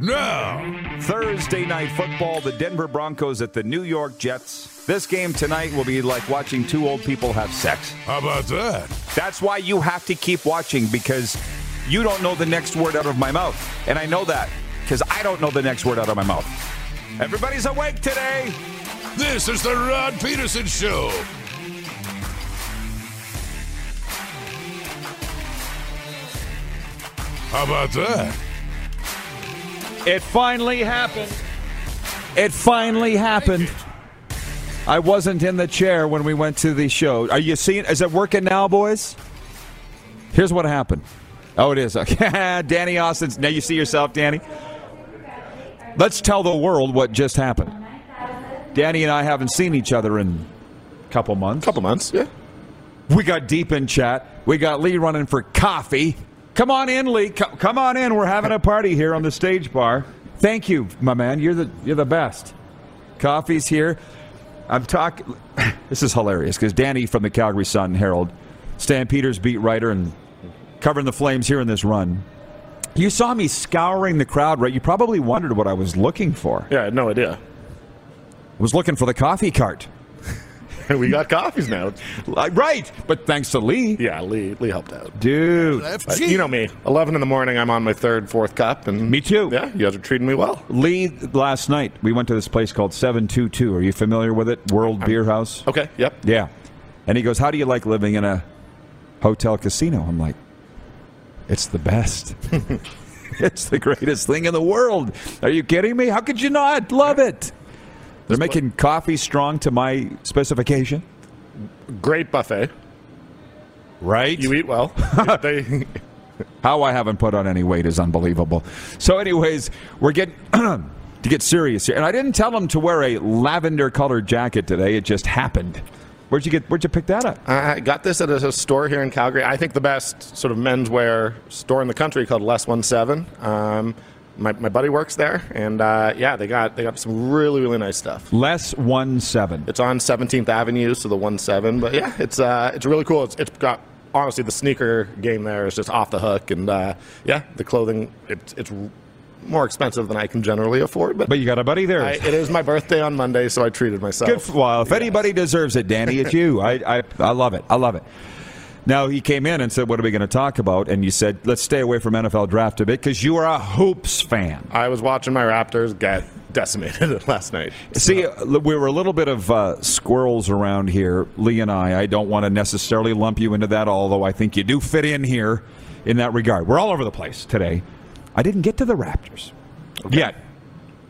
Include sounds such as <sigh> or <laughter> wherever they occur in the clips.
Now, Thursday night football, the Denver Broncos at the New York Jets. This game tonight will be like watching two old people have sex. How about that? That's why you have to keep watching because you don't know the next word out of my mouth. And I know that because I don't know the next word out of my mouth. Everybody's awake today. This is the Rod Pedersen Show. How about that? It finally happened. It finally happened. I wasn't in the chair when we went to the show. Are you seeing? Is it working now, boys? Here's what happened. Oh, it is. Okay. <laughs> Danny Austin's. Now you see yourself, Danny. Let's tell the world what just happened. Danny and I haven't seen each other in a couple months. couple months, yeah. We got deep in chat. We got Lee running for coffee. Come on in, Lee. Co- come on in. We're having a party here on the stage bar. Thank you, my man. You're the you're the best. Coffee's here. I'm talking. <laughs> This is hilarious because Danny from the Calgary Sun Herald, Stampeders beat writer and covering the Flames here in this run. You saw me scouring the crowd, right? You probably wondered what I was looking for. Yeah, I had no idea. I was looking for the coffee cart. <laughs> we got coffees now. Right, but thanks to Lee. Yeah, Lee Lee helped out. Dude. Uh, you know me. Eleven in the morning, I'm on my third, fourth cup, and Me too. Yeah, you guys are treating me well. Lee, last night we went to this place called 722. Are you familiar with it? World Beer House? Okay. Yep. Yeah. And he goes, How do you like living in a hotel casino? I'm like, It's the best. <laughs> <laughs> it's the greatest thing in the world. Are you kidding me? How could you not love it? They're making coffee strong to my specification. Great buffet. Right? You eat well. <laughs> they, How I haven't put on any weight is unbelievable. So, anyways, we're getting <clears throat> to get serious here, and I didn't tell him to wear a lavender colored jacket today. It just happened. Where'd you get? Where'd you pick that up? I got this at a store here in Calgary. I think the best sort of menswear store in the country called Less One Seven. Um, my, my buddy works there, and uh, yeah, they got they got some really really nice stuff. Less one seven. It's on 17th Avenue, so the one seven. But yeah, it's uh, it's really cool. It's, it's got honestly the sneaker game there is just off the hook, and uh, yeah, the clothing it's it's more expensive than I can generally afford. But, But you got a buddy there. I, it is my birthday on Monday, so I treated myself. Good. Well, if anybody deserves it, Danny, it's <laughs> you. I, I I love it. I love it. Now he came in and said, "What are we going to talk about?" And you said, "Let's stay away from NFL draft a bit because you are a hoops fan." I was watching my Raptors get <laughs> decimated <laughs> last night. See, uh, we were a little bit of uh, squirrels around here, Lee and I. I don't want to necessarily lump you into that, although I think you do fit in here in that regard. We're all over the place today. I didn't get to the Raptors yet.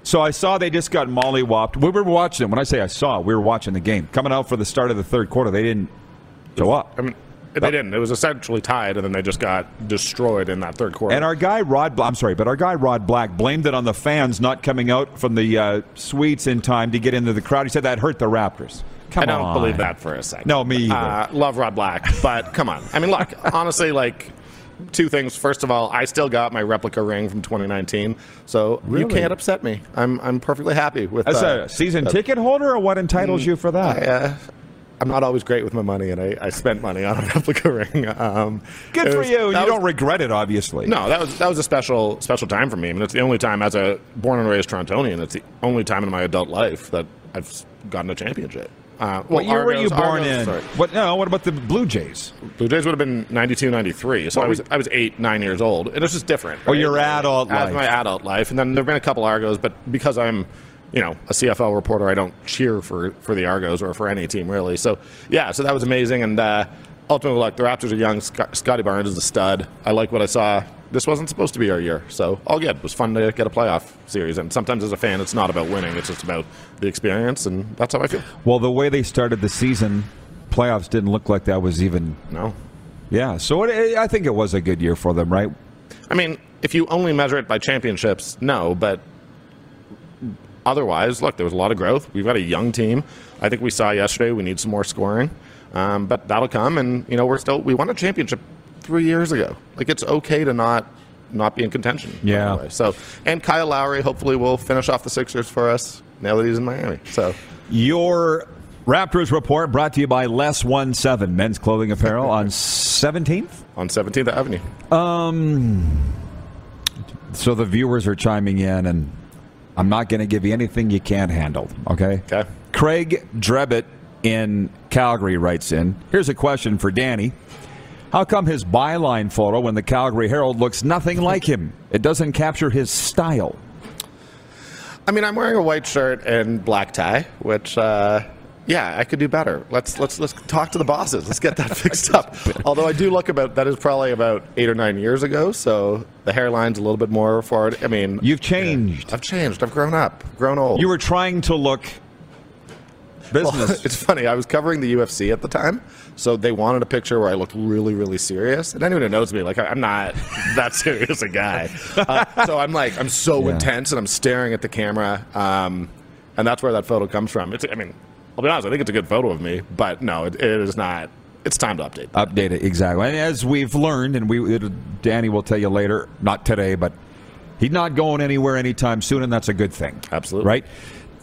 So I saw they just got mollywopped. We were watching them. When I say I saw, we were watching the game. Coming out for the start of the third quarter, they didn't go up. I mean, they didn't. It was essentially tied, and then they just got destroyed in that third quarter. And our guy Rod, I'm sorry, but our guy Rod Black blamed it on the fans not coming out from the uh, suites in time to get into the crowd. He said that hurt the Raptors. Come I don't on. believe that for a second. No, me either. Uh, love Rod Black, but come on. I mean, look, <laughs> honestly, like two things. First of all, I still got my replica ring from 2019, so you can't upset me. I'm I'm perfectly happy with. As uh, a season ticket holder, or what entitles you for that? I, uh, I'm not always great with my money, and I, I spent money on a <laughs> replica ring. Um, Good for was- you. You was- don't regret it, obviously. No, that was that was a special special time for me. I mean, it's the only time as a born and raised Torontonian. It's the only time in my adult life that I've gotten a championship. Uh, What well, year were you born Argos, in? sorry. What? No. What about the Blue Jays? Blue Jays would have been 92, 93. So What I was I was eight, nine years old. It was just different. Oh, right? your adult As life. my adult life, and then there've been a couple Argos, but because I'm, you know, a CFL reporter, I don't cheer for for the Argos or for any team really. So yeah, so that was amazing, and uh, ultimately, like the Raptors are young. Sc- Scottie Barnes is a stud. I like what I saw. This wasn't supposed to be our year, so all good. It was fun to get a playoff series, and sometimes as a fan, it's not about winning; it's just about the experience, and that's how I feel. Well, the way they started the season, playoffs didn't look like that was even. No, Yeah. So it, I think it was a good year for them, right? I mean, if you only measure it by championships, no, but otherwise, look, there was a lot of growth. We've got a young team. I think we saw yesterday we need some more scoring, um, but that'll come. And you know, we're still we won a championship three years ago. Like it's okay to not not be in contention. Yeah. So and Kyle Lowry hopefully will finish off the Sixers for us now that he's in Miami. So Your Raptors report brought to you by Less One Seven Men's Clothing Apparel on 17th. on 17th Avenue. Um. So the viewers are chiming in, and I'm not going to give you anything you can't handle. Okay. Okay. Craig Drebbett in Calgary writes in. Here's a question for Danny. How come his byline photo in the Calgary Herald looks nothing like him? It doesn't capture his style. I mean, I'm wearing a white shirt and black tie, which, uh, yeah, I could do better. Let's let's let's talk to the bosses. Let's get that <laughs> fixed up. Although I do look about that is probably about eight or nine years ago, so the hairline's a little bit more forward. I mean, You've changed. I've changed. I've grown up, grown old. You were trying to look business. <laughs> it's funny. I was covering the UFC at the time, so they wanted a picture where I looked really, really serious. And anyone who knows me, like I'm not <laughs> that serious a guy. Uh, so I'm like, I'm so Yeah. intense, and I'm staring at the camera, um, and that's where that photo comes from. It's, I mean, I'll be honest. I think it's a good photo of me, but no, it, it is not. It's time to update. that. Update it exactly. And as we've learned, and we it, Danny will tell you later, not today, but he's not going anywhere anytime soon, and that's a good thing. Absolutely. right.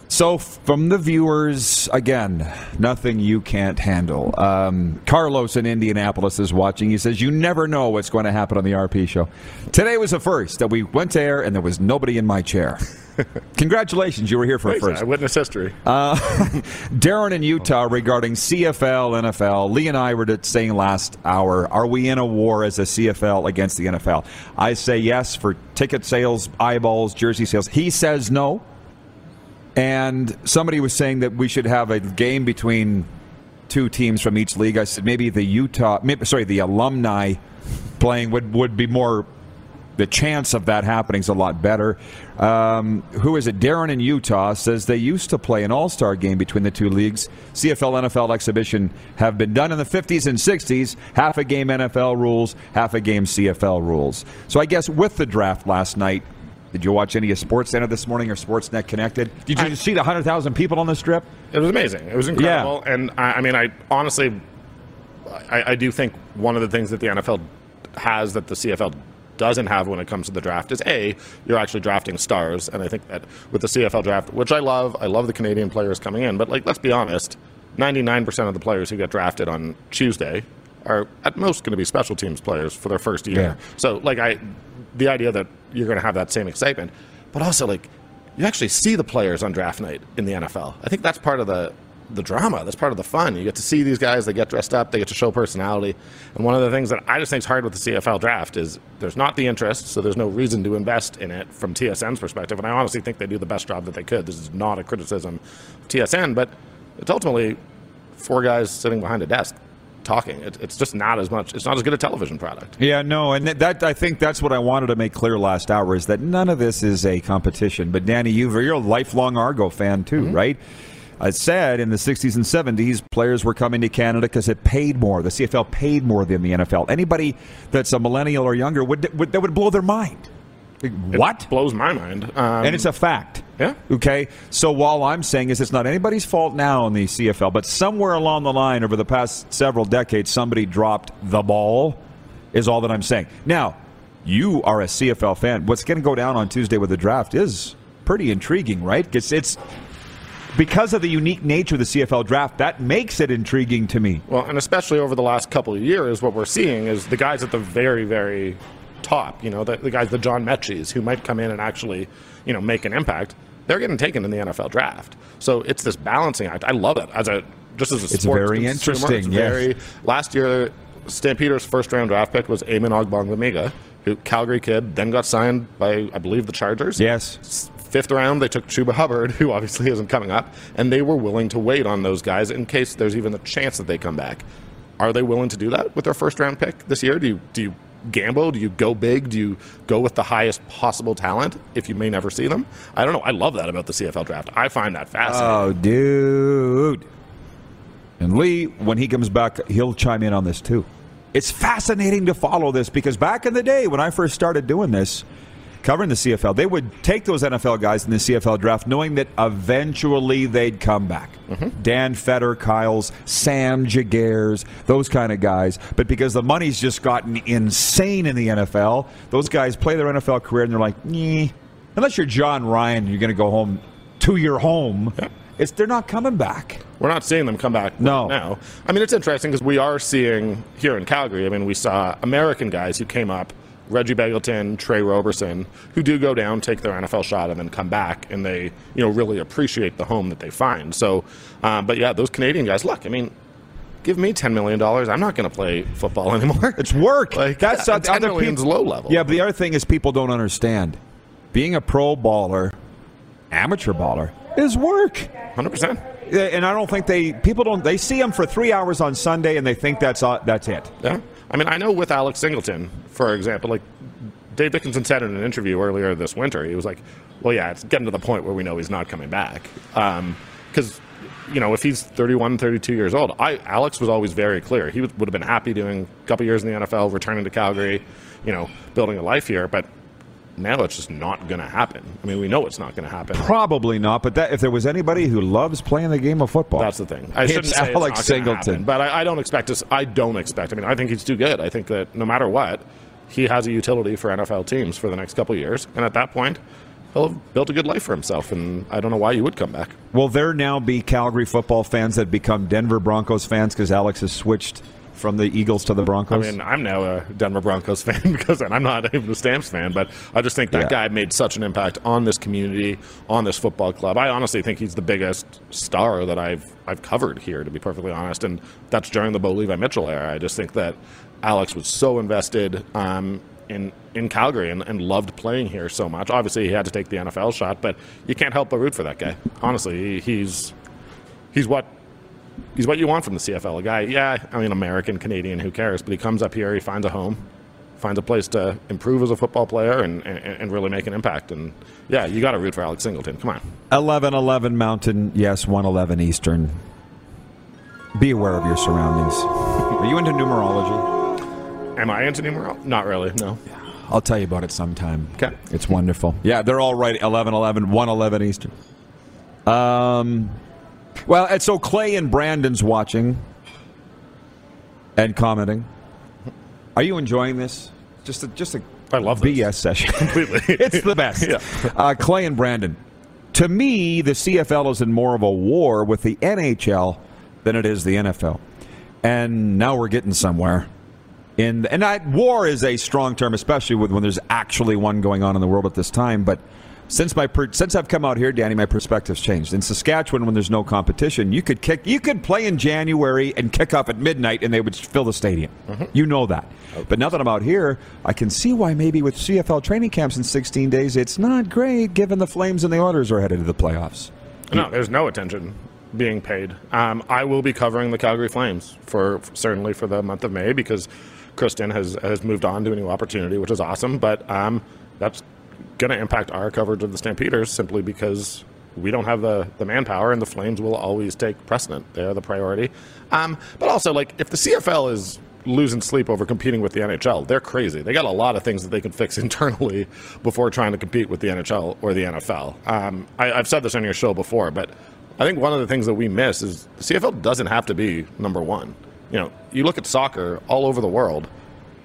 So from the viewers, again, nothing you can't handle. Um, Carlos in Indianapolis is watching. He says, "You never know what's going to happen on the RP show." Today was the first that we went to air, and there was nobody in my chair. <laughs> Congratulations, you were here for a Thanks, first. I witness history. <laughs> Darren in Utah regarding CFL, NFL. Lee and I were saying last hour, are we in a war as a CFL against the NFL? I say yes for ticket sales, eyeballs, jersey sales. He says no. And somebody was saying that we should have a game between two teams from each league. I said maybe the Utah, maybe, sorry, the alumni playing would, would be more the chance of that happening is a lot better. Um, who is it? Darren in Utah says they used to play an all star game between the two leagues. CFL NFL exhibition have been done in the 50s and 60s. Half a game NFL rules, half a game CFL rules. So I guess with the draft last night, did you watch any of Sports Center this morning or Sportsnet Connected? Did you I- see the 100,000 people on the strip? It was amazing. It was incredible. And I, I mean, I honestly, I, I do think one of the things that the NFL has that the CFL doesn't have when it comes to the draft is a you're actually drafting stars, and I think that with the CFL draft, which I love, I love the Canadian players coming in, but like let's be honest, 99% of the players who get drafted on Tuesday are at most going to be special teams players for their first year. Yeah. So like I, the idea that you're going to have that same excitement, but also like you actually see the players on draft night in the NFL. I think that's part of the the drama. That's part of the fun. You get to see these guys. They get dressed up. They get to show personality. And one of the things that I just think is hard with the CFL draft is there's not the interest, so there's no reason to invest in it from TSN's perspective. And I honestly think they do the best job that they could. This is not a criticism of TSN, but it's ultimately four guys sitting behind a desk talking. It, it's just not as much. It's not as good a television product. Yeah, no, and that, that I think that's what I wanted to make clear last hour is that none of this is a competition. But Danny, you've, you're a lifelong Argo fan too, mm-hmm. right? I said in the 60s and 70s, players were coming to Canada because it paid more. The CFL paid more than the NFL. Anybody that's a millennial or younger would, would that would blow their mind. What? blows my mind. Um, and it's a fact. Yeah. Okay. So while I'm saying is it's not anybody's fault now in the CFL, but somewhere along the line over the past several decades, somebody dropped the ball. Is all that I'm saying. Now, you are a CFL fan. What's going to go down on Tuesday with the draft is pretty intriguing, right? Because it's because of the unique nature of the CFL draft that makes it intriguing to me. Well, and especially over the last couple of years, what we're seeing is the guys at the very, very top, you know, the, the guys, the John Metchies, who might come in and actually, you know, make an impact, they're getting taken in the NFL draft. So it's this balancing act. I love it as a just as a It's sports very consumer, interesting, It's yes. very last year, Stampeder's first round draft pick was Amen Ogbongbemiga, who Calgary kid, then got signed by I believe the Chargers. Yes. Fifth round, they took Chuba Hubbard, who obviously isn't coming up, and they were willing to wait on those guys in case there's even a chance that they come back. Are they willing to do that with their first round pick this year? Do you do you gamble? Do you go big? Do you go with the highest possible talent if you may never see them? I don't know. I love that about the CFL draft. I find that fascinating. Oh, dude. And Lee, when he comes back, he'll chime in on this too. It's fascinating to follow this because back in the day when I first started doing this, covering the CFL, they would take those NFL guys in the CFL draft knowing that eventually they'd come back. Mm-hmm. Dan Federkeils, Sam Giguères, those kind of guys. But because the money's just gotten insane in the NFL, those guys play their NFL career and they're like, nee. Unless you're Jon Ryan, you're going to go home to your home. It's they're not coming back. We're not seeing them come back No. right now. I mean, it's interesting because we are seeing here in Calgary. I mean, we saw American guys who came up, Reggie Begelton, Trey Roberson, who do go down, take their NFL shot, and then come back, and they you know really appreciate the home that they find. So, um, but yeah, those Canadian guys. Look, I mean. Give me ten million dollars. I'm not going to play football <laughs> anymore. It's work. Like, That's yeah, not- 10 other million's people- low level. Yeah, but the other thing is people don't understand. Being a pro baller, amateur baller, is work. hundred percent. Yeah, And I don't think they people don't they see him for three hours on Sunday and they think that's uh, that's it. Yeah. I mean, I know with Alex Singleton, for example, like Dave Dickenson said in an interview earlier this winter, he was like, well, yeah, it's getting to the point where we know he's not coming back. Um, because, you know, if he's 31, 32 years old, I Alex was always very clear. He would, would have been happy doing a couple years in the NFL, returning to Calgary, you know, building a life here. But now it's just not going to happen. I mean, we know it's not going to happen. Probably not, but that if there was anybody who loves playing the game of football, That's the thing. I It's shouldn't say Alex it's Singleton. happen, but I, I don't expect us. I don't expect. I mean, I think he's too good. I think that no matter what, he has a utility for NFL teams for the next couple of years, and at that point, he'll have built a good life for himself. And I don't know why you would come back. Will there now be Calgary football fans that become Denver Broncos fans because Alex has switched from the Eagles to the Broncos? I mean, I'm now a Denver Broncos <laughs> fan because and I'm not even a Stamps fan, but I just think that Yeah. guy made such an impact on this community, on this football club. I honestly think he's the biggest star that I've I've covered here, to be perfectly honest, and that's during the Bo Levi Mitchell era. I just think that Alex was so invested um, in in Calgary and, and loved playing here so much. Obviously, he had to take the NFL shot, but you can't help but root for that guy. Honestly, he, he's he's what he's what you want from the CFL. A guy, yeah, I mean, American, Canadian, who cares? But he comes up here, he finds a home, finds a place to improve as a football player, and, and, and really make an impact. And yeah, you got to root for Alex Singleton. Come on. 11 11 Mountain, yes, 111 Eastern. Be aware of your surroundings. <laughs> Are you into numerology? Am I into numerology? Not really. No. I'll tell you about it sometime. Okay. It's wonderful. Yeah, they're all right. 11 11, 111 Eastern. Um, well, and so Clay and Brandon's watching and commenting. Are you enjoying this? Just a, just a I love this. BS session. <laughs> Completely. <laughs> it's the best. Yeah. uh, Clay and Brandon. To me, the CFL is in more of a war with the NHL than it is the NFL. And now we're getting somewhere. In and I, war is a strong term, especially with, when there's actually one going on in the world at this time. But since my per, since I've come out here, Danny, my perspective's changed. In Saskatchewan, when there's no competition, you could kick, you could play in January and kick off at midnight, and they would fill the stadium. You know that. But now that I'm out here, I can see why maybe with CFL training camps in 16 days, it's not great, given the Flames and the Oilers are headed to the playoffs. No, there's no attention being paid. Um, I will be covering the Calgary Flames for certainly for the month of May because Kristen has has moved on to a new opportunity, which is awesome. But um, that's going to impact our coverage of the Stampeders simply because we don't have the, the manpower, and the Flames will always take precedent. They're the priority. Um, but also, like if the CFL is losing sleep over competing with the NHL, they're crazy. They got a lot of things that they can fix <laughs> internally before trying to compete with the NHL or the NFL. Um, I, I've said this on your show before, but I think one of the things that we miss is the CFL doesn't have to be number one. You know, you look at soccer all over the world.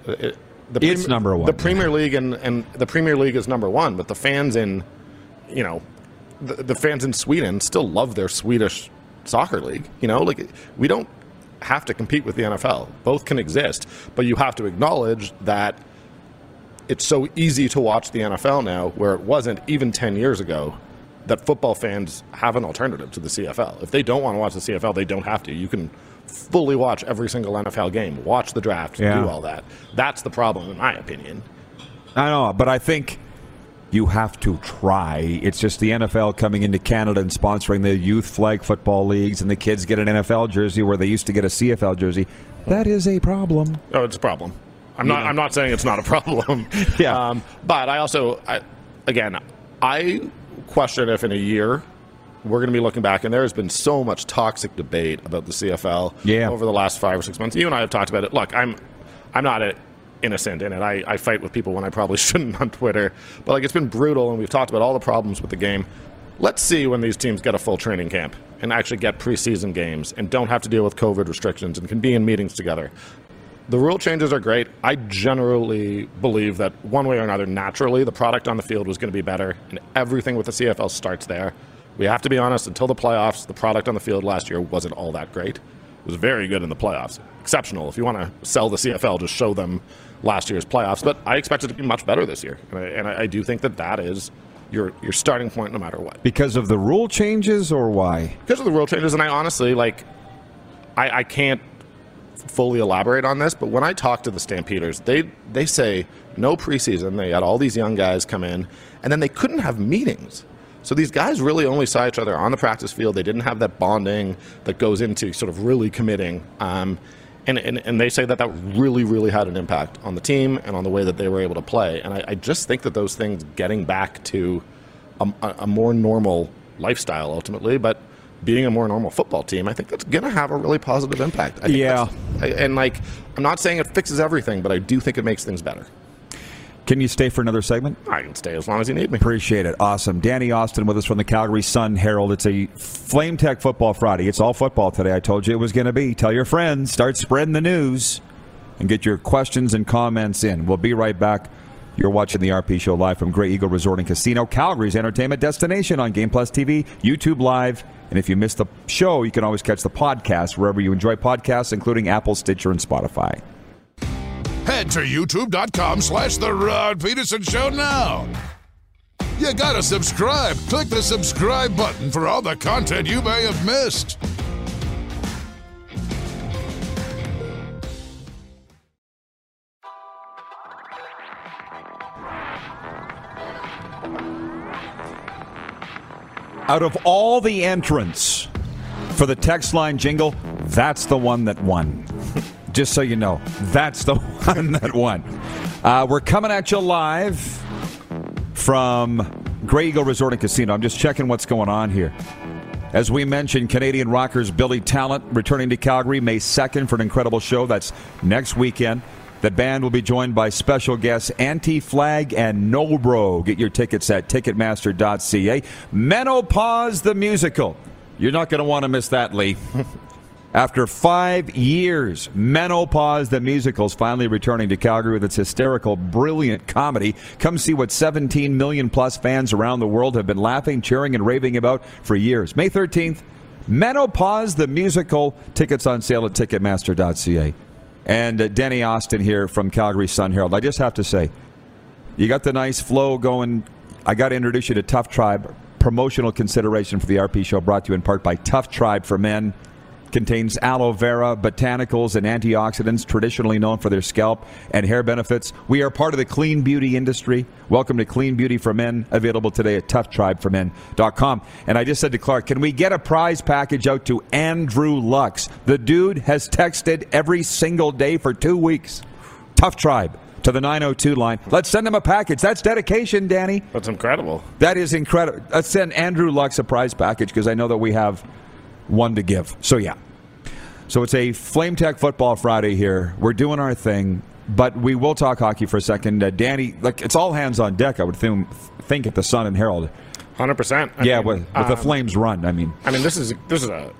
It, the It's number one. The Premier League and, and the Premier League is number one, but the fans in, you know, the, the fans in Sweden still love their Swedish soccer league. You know, like we don't have to compete with the NFL. Both can exist, but you have to acknowledge that it's so easy to watch the NFL now, where it wasn't even 10 years ago, that football fans have an alternative to the CFL. If they don't want to watch the CFL, they don't have to. You can fully watch every single NFL game, watch the draft, Yeah. do all that. That's the problem, in my opinion. I know, but I think you have to try. It's just the NFL coming into Canada and sponsoring the youth flag football leagues, and the kids get an NFL jersey where they used to get a CFL jersey. That is a problem. Oh, it's a problem. I'm not. I'm not saying it's not a problem. <laughs> Yeah. Um, but I also, I, again, I question if in a year we're going to be looking back, and there has been so much toxic debate about the CFL Yeah. over the last five or six months. You and I have talked about it. Look, I'm. I'm not a, innocent in it. I, I fight with people when I probably <laughs> shouldn't on Twitter. But like it's been brutal, and we've talked about all the problems with the game. Let's see when these teams get a full training camp and actually get preseason games and don't have to deal with COVID restrictions and can be in meetings together. The rule changes are great. I generally believe that one way or another, naturally, the product on the field was going to be better, and everything with the CFL starts there. We have to be honest, until the playoffs, the product on the field last year wasn't all that great. It was very good in the playoffs. Exceptional. If you want to sell the CFL, just show them last year's playoffs. But I expect it to be much better this year. And I, and I do think that that is your, your starting point no matter what. Because of the rule changes or why? Because of the rule changes. And I honestly, like, I, I can't fully elaborate on this, but when I talk to the Stampeders, they they say no preseason. They had all these young guys come in, and then they couldn't have meetings. So these guys really only saw each other on the practice field. They didn't have that bonding that goes into sort of really committing. Um, and, and, and they say that that really, really had an impact on the team and on the way that they were able to play. And I, I just think that those things getting back to a, a more normal lifestyle ultimately, but being a more normal football team, I think that's going to have a really positive impact. I yeah. And like, I'm not saying it fixes everything, but I do think it makes things better. Can you stay for another segment? I can stay as long as you need me. Appreciate it. Awesome. Danny Austin with us from the Calgary Sun Herald. It's a Flame Tech Football Friday. It's all football today. I told you it was going to be. Tell your friends. Start spreading the news and get your questions and comments in. We'll be right back. You're watching the RP Show live from Grey Eagle Resort and Casino, Calgary's entertainment destination on Game Plus TV, YouTube Live. And if you missed the show, you can always catch the podcast wherever you enjoy podcasts, including Apple, Stitcher, and Spotify. Head to youtube.com slash The Rod Pedersen Show now. You gotta subscribe. Click the subscribe button for all the content you may have missed. Out of all the entrants for the text line jingle, that's the one that won. Just so you know, that's the <laughs> one that won. Uh, we're coming at you live from Grey Eagle Resort and Casino. I'm just checking what's going on here. As we mentioned, Canadian rockers Billy Talent returning to Calgary May 2nd for an incredible show. That's next weekend. The band will be joined by special guests Anti Flag and Nobro. Get your tickets at Ticketmaster.ca. Menopause the musical. You're not going to want to miss that, Lee. <laughs> After five years, Menopause the Musical is finally returning to Calgary with its hysterical, brilliant comedy. Come see what 17 million plus fans around the world have been laughing, cheering, and raving about for years. May 13th, Menopause the Musical. Tickets on sale at Ticketmaster.ca. And uh, Danny Austin here from Calgary Sun Herald. I just have to say, you got the nice flow going. I got to introduce you to Tough Tribe. Promotional consideration for the RP show brought to you in part by Tough Tribe for Men. Contains aloe vera, botanicals, and antioxidants traditionally known for their scalp and hair benefits. We are part of the clean beauty industry. Welcome to Clean Beauty for Men, available today at toughtribeformen.com. And I just said to Clark, can we get a prize package out to Andrew Lux? The dude has texted every single day for two weeks. Tough Tribe to the 902 line. Let's send him a package. That's dedication, Danny. That's incredible. That is incredible. Let's send Andrew Lux a prize package because I know that we have one to give. So, yeah. So it's a Flame Tech Football Friday here. We're doing our thing, but we will talk hockey for a second. Uh, Danny, like it's all hands on deck. I would think, think at the Sun and Herald. Hundred percent. Yeah, mean, with, with um, the Flames run. I mean, I mean, this is this is a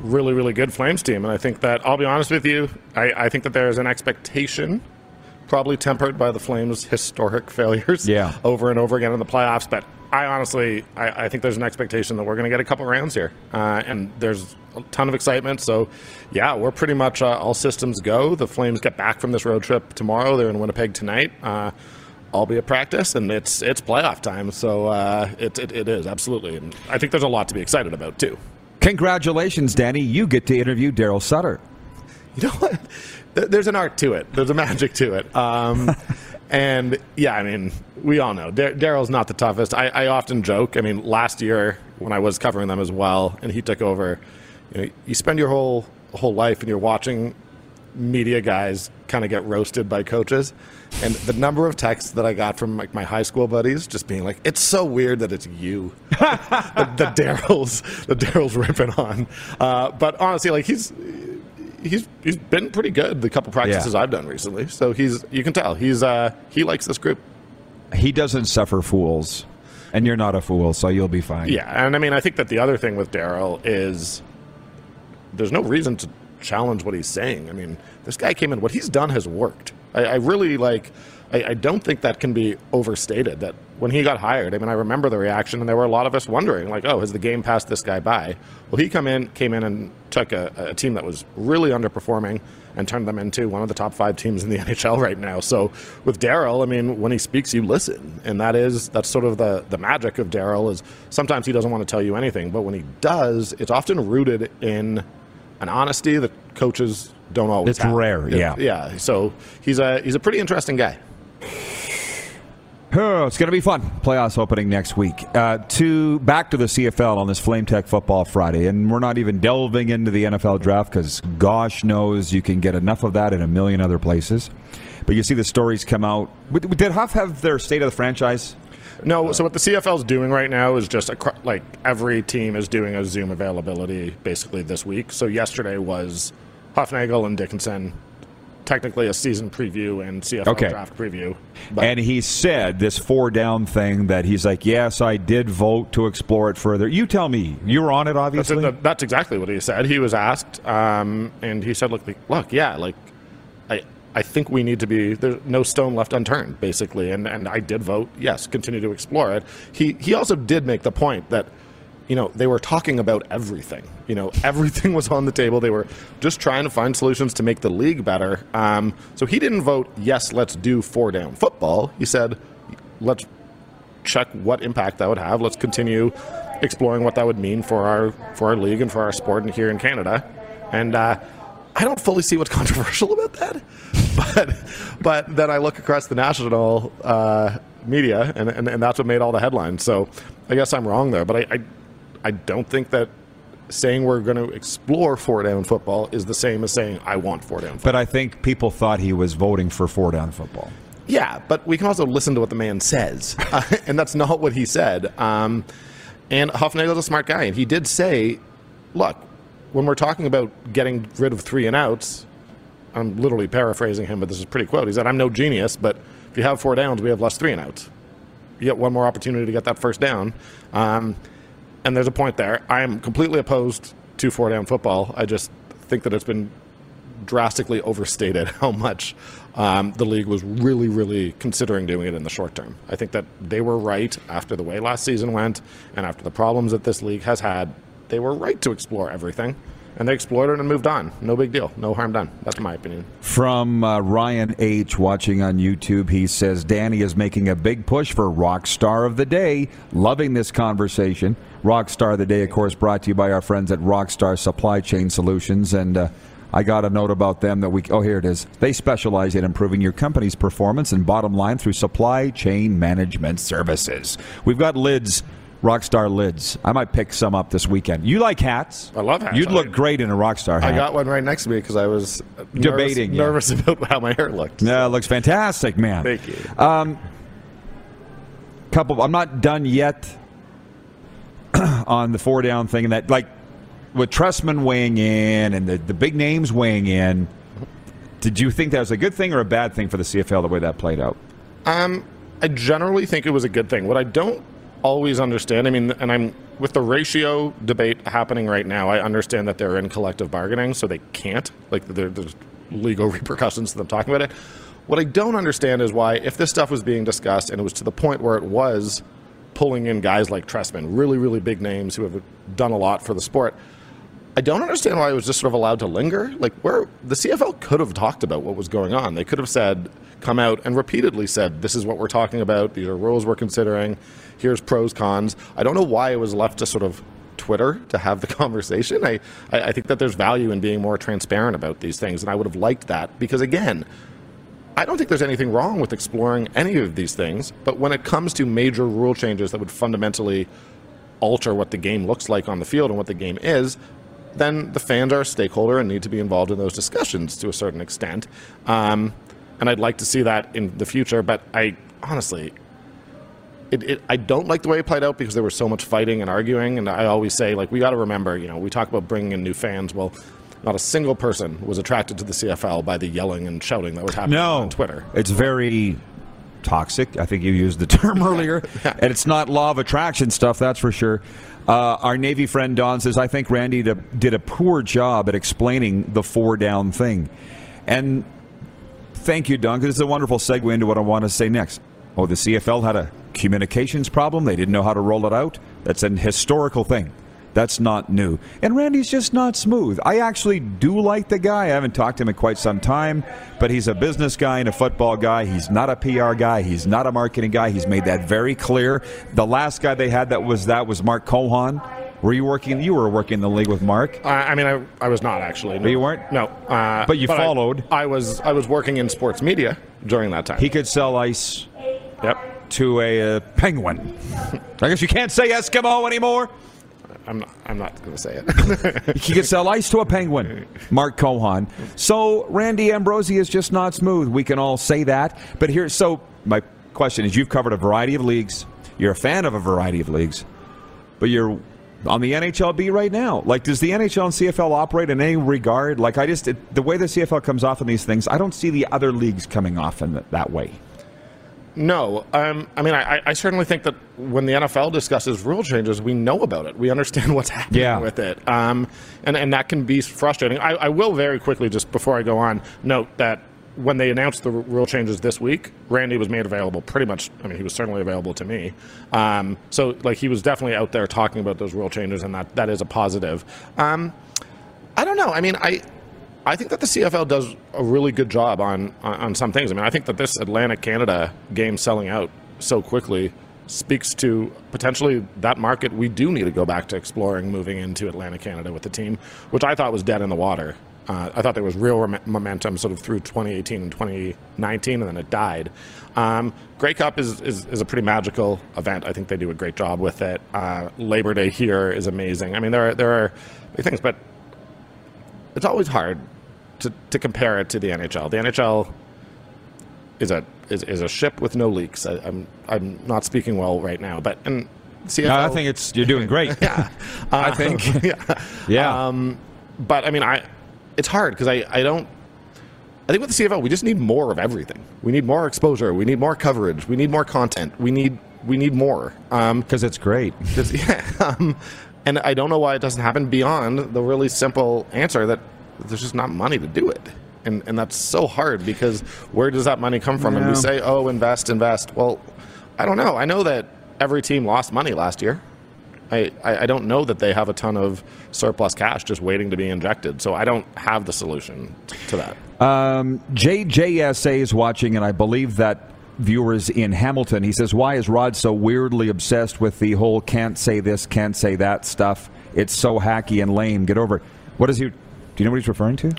really really good Flames team, and I think that I'll be honest with you, I, I think that there is an expectation probably tempered by the Flames' historic <laughs> failures yeah. over and over again in the playoffs. But I honestly, I, I think there's an expectation that we're going to get a couple rounds here, uh, and there's a ton of excitement. So, yeah, we're pretty much uh, all systems go. The Flames get back from this road trip tomorrow. They're in Winnipeg tonight. Uh, I'll be at practice, and it's it's playoff time. So uh, it, it, it is absolutely, and I think there's a lot to be excited about too. Congratulations, Danny! You get to interview Daryl Sutter. You know what? There's an art to it. There's a magic to it. Um, <laughs> and yeah, I mean, we all know Daryl's not the toughest. I, I, often joke. I mean, last year when I was covering them as well, and he took over, you, know, you spend your whole whole life and you're watching media guys kind of get roasted by coaches. And the number of texts that I got from like my high school buddies just being like, "It's so weird that it's you, <laughs> the, the Daryl's, the Daryl's ripping on." Uh, but honestly, like he's he's he's been pretty good the couple practices Yeah. I've done recently. So he's you can tell he's uh, he likes this group. He doesn't suffer fools, and you're not a fool, so you'll be fine. Yeah, and I mean I think that the other thing with Daryl is there's no reason to challenge what he's saying. I mean, this guy came in. What he's done has worked. I, I really like. I, I don't think that can be overstated. That when he got hired, I mean, I remember the reaction, and there were a lot of us wondering, like, "Oh, has the game passed this guy by?" Well, he come in, came in, and took a, a team that was really underperforming and turned them into one of the top five teams in the <laughs> NHL right now. So with Daryl, I mean, when he speaks, you listen, and that is that's sort of the the magic of Daryl. Is sometimes he doesn't want to tell you anything, but when he does, it's often rooted in an honesty that coaches don't always. It's have. rare, yeah. yeah. So he's a he's a pretty interesting guy. It's going to be fun. Playoffs opening next week. Uh, to back to the CFL on this Flame Tech Football Friday, and we're not even delving into the NFL draft because gosh knows you can get enough of that in a million other places. But you see the stories come out. Did Huff have their state of the franchise? No, so what the CFL is doing right now is just acro- like every team is doing a Zoom availability basically this week. So yesterday was Hufnagel and Dickenson, technically a season preview and CFL Okay. draft preview. But And he said this four down thing that he's like, yes, I did vote to explore it further. You tell me. You were on it, obviously. that's exactly what he said. He was asked, um, and he said, "Look, look, yeah, like I." I think we need to be there's no stone left unturned, basically, and and I did vote yes, continue to explore it. He he also did make the point that you know they were talking about everything. You know <laughs> everything was on the table. They were just trying to find solutions to make the league better. Um, so he didn't vote yes, let's do four down football. He said let's check what impact that would have. Let's continue exploring what that would mean for our for our league and for our sport here in Canada. And uh, I don't fully see what's <laughs> controversial about that, <laughs> but but then I look across the national uh, media, and, and and that's what made all the headlines. So I guess I'm wrong there, but I I, I don't think that. Saying we're going to explore four down football is the same as saying I want four down football. but I think people thought he was voting for four down football. Yeah, but we can also listen to what the man says, uh, <laughs> and that's not what he said. Um, and Hufnagel's a smart guy, and he did say, "Look, when we're talking about getting rid of three and outs, I'm literally paraphrasing him, but this is pretty quote. He said, "I'm no genius, but if you have four downs, we have less three and outs. You get one more opportunity to get that first down." Um, and there's a point there. I am completely opposed to four down football. I just think that it's been drastically overstated <laughs> how much um, the league was really, really considering doing it in the short term. I think that they were right after the way last season went and after the problems that this league has had. They were right to explore everything, and they explored it and moved on. No big deal. No harm done. That's my opinion. From uh, Ryan H. watching on YouTube, he says Danny is making a big push for Rock Star of the Day. Loving this conversation. Rock Star of the Day, of course, brought to you by our friends at Rockstar Supply Chain Solutions. And uh, I got a note about them that we. Oh, here it is. They specialize in improving your company's performance and bottom line through supply chain management services. We've got lids. Rockstar lids. I might pick some up this weekend. You like hats? I love hats. You'd look great in a Rockstar hat. I got one right next to me because I was nervous- Debating, yeah. nervous <laughs> about how my hair looked. Yeah, it looks fantastic, man. Thank you. couple. I'm not done yet <clears throat> on the four down thing, and that like with Trestman weighing in and the, the big names weighing in. Did you think that was a good thing or a bad thing for the CFL the way that played out? Um, I generally think it was a good thing. What I don't always understand, I mean, and I'm with the ratio debate happening right now. I understand that they're in collective bargaining, so they can't. Like, there, there's legal <laughs> repercussions to them talking about it. What I don't understand is why, if this stuff was being discussed and it was to the point where it was pulling in guys like Trestman, really, really big names who have done a lot for the sport. I don't understand why it was just sort of allowed to linger. Like where the CFL could have talked about what was going on. They could have said, come out and repeatedly said, "This is what we're talking about. These are rules we're considering. Here's pros cons." I don't know why it was left to sort of Twitter to have the <laughs> conversation. I, I, think that there's value in being more transparent about these things, and I would have liked that because again, I don't think there's anything wrong with exploring any of these things, but when it comes to major rule changes that would fundamentally alter what the game looks like on the field and what the game is, then the fans are a stakeholder and need to be involved in those discussions to a certain extent. Um, and I'd like to see that in the future, but I honestly, it, it, I don't like the way it played out because there was so much fighting and arguing. And I always say, like, we got to remember, you know, we talk about bringing in new fans. Well, not a single person was attracted to the CFL by the yelling and shouting that was happening No. on Twitter. It's very toxic. I think you used the <laughs> term earlier. And it's not law of attraction stuff, that's for sure. Uh, our Navy friend Don says, I think Randy did- a poor job at explaining the four down thing. And thank you, Don, because it's a wonderful segue into what I want to say next. Oh, the CFL had a communications problem. They didn't know how to roll it out. That's an historical thing. That's not new. And Randy's just not smooth. I actually do like the guy. I haven't talked to him in quite some time, but he's a business guy and a football guy. He's not a PR guy. He's not a marketing guy. He's made that very clear. The last guy they had that was that was Mark Cohon. Were you working? You were working in the league with Mark. I, I mean, I, I was not actually. No. you weren't? No. Uh, But you I- followed. I, was I was working in sports media during that time. He could sell ice yep. to a uh, penguin. <laughs> I guess you can't say Eskimo anymore. I'm not, I'm not going to say it. <laughs> He could sell ice to a penguin, Mark Cohon. So Randy Ambrosie is just not smooth. We can all say that. But here, so my question is: You've covered a variety of leagues. You're a fan of a variety of leagues, but you're on the NHLB right now. Like, does the NHL and CFL operate in any regard? Like, I just it, the way the CFL comes off in these things, I don't see the other leagues coming off in that, that way. No, um, I mean, I, I certainly think that when the NFL discusses rule changes, we know about it. We understand <laughs> what's happening Yeah. with it, um, and and that can be frustrating. I, I will very quickly, just before I go on, note that when they announced the rule changes this week, Randy was made available. Pretty much, I mean, he was certainly available to me. Um, so, like, he was definitely out there talking about those rule changes, and that that is a positive. Um, I don't know. I mean, I I think that the CFL does a really good job on, on some things. I mean, I think that this Atlantic Canada game selling out so quickly speaks to potentially that market we do need to go back to exploring moving into Atlantic Canada with the team, which I thought was dead in the water. Uh, I thought there was real rem- momentum sort of through 2018 and 2019, and then it died. Um, Grey Cup is, is, is a pretty magical event. I think they do a great job with it. Uh, Labor Day here is amazing. I mean, there are, there are big things, but it's always hard to, to compare it to the NHL. The NHL is a is, is a ship with no leaks. I, I'm I'm not speaking well right now, but and CFL. No, I think it's you're doing great. <laughs> yeah, I think. yeah. <laughs> Yeah. Um, but I mean, I it's hard because I I don't. I think with the CFL, we just need more of everything. We need more exposure. We need more coverage. We need more content. We need we need more. Um, Because it's great. <laughs> just- yeah, um, and I don't know why it doesn't happen beyond the really simple answer that there's just not money to do it. And, and that's so hard because where does that money come from? And we say, oh, invest, invest. Well, I don't know. I know that every team lost money last year. I, I, I don't know that they have a ton of surplus cash just waiting to be injected. So I don't have the solution to that. Um, JJSA is watching, and I believe that viewers in Hamilton. He says, "Why is Rod so weirdly obsessed with the whole can't say this, can't say that stuff? It's so hacky and lame. Get over it." What is he? Do you know what he's referring to?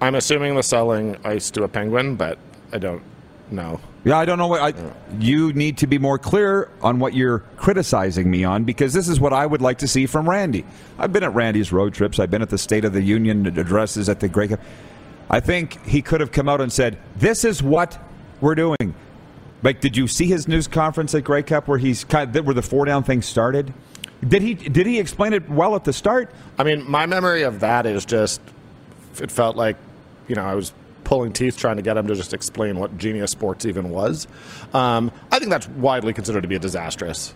I'm assuming the selling ice to a penguin, but I don't know. Yeah, I don't know what I. You need to be more clear on what you're criticizing me on because this is what I would like to see from Randy. I've been at Randy's road trips. I've been at the State of the Union addresses at the Grey Cup. I think he could have come out and said, "This is what we're doing." Like, did you see his news conference at Grey Cup where he's kind of, where the four down thing started? Did he did he explain it well at the start? I mean, my memory of that is just it felt like, you know, I was pulling teeth trying to get him to just explain what Genius Sports even was. Um, I think that's widely considered to be a disastrous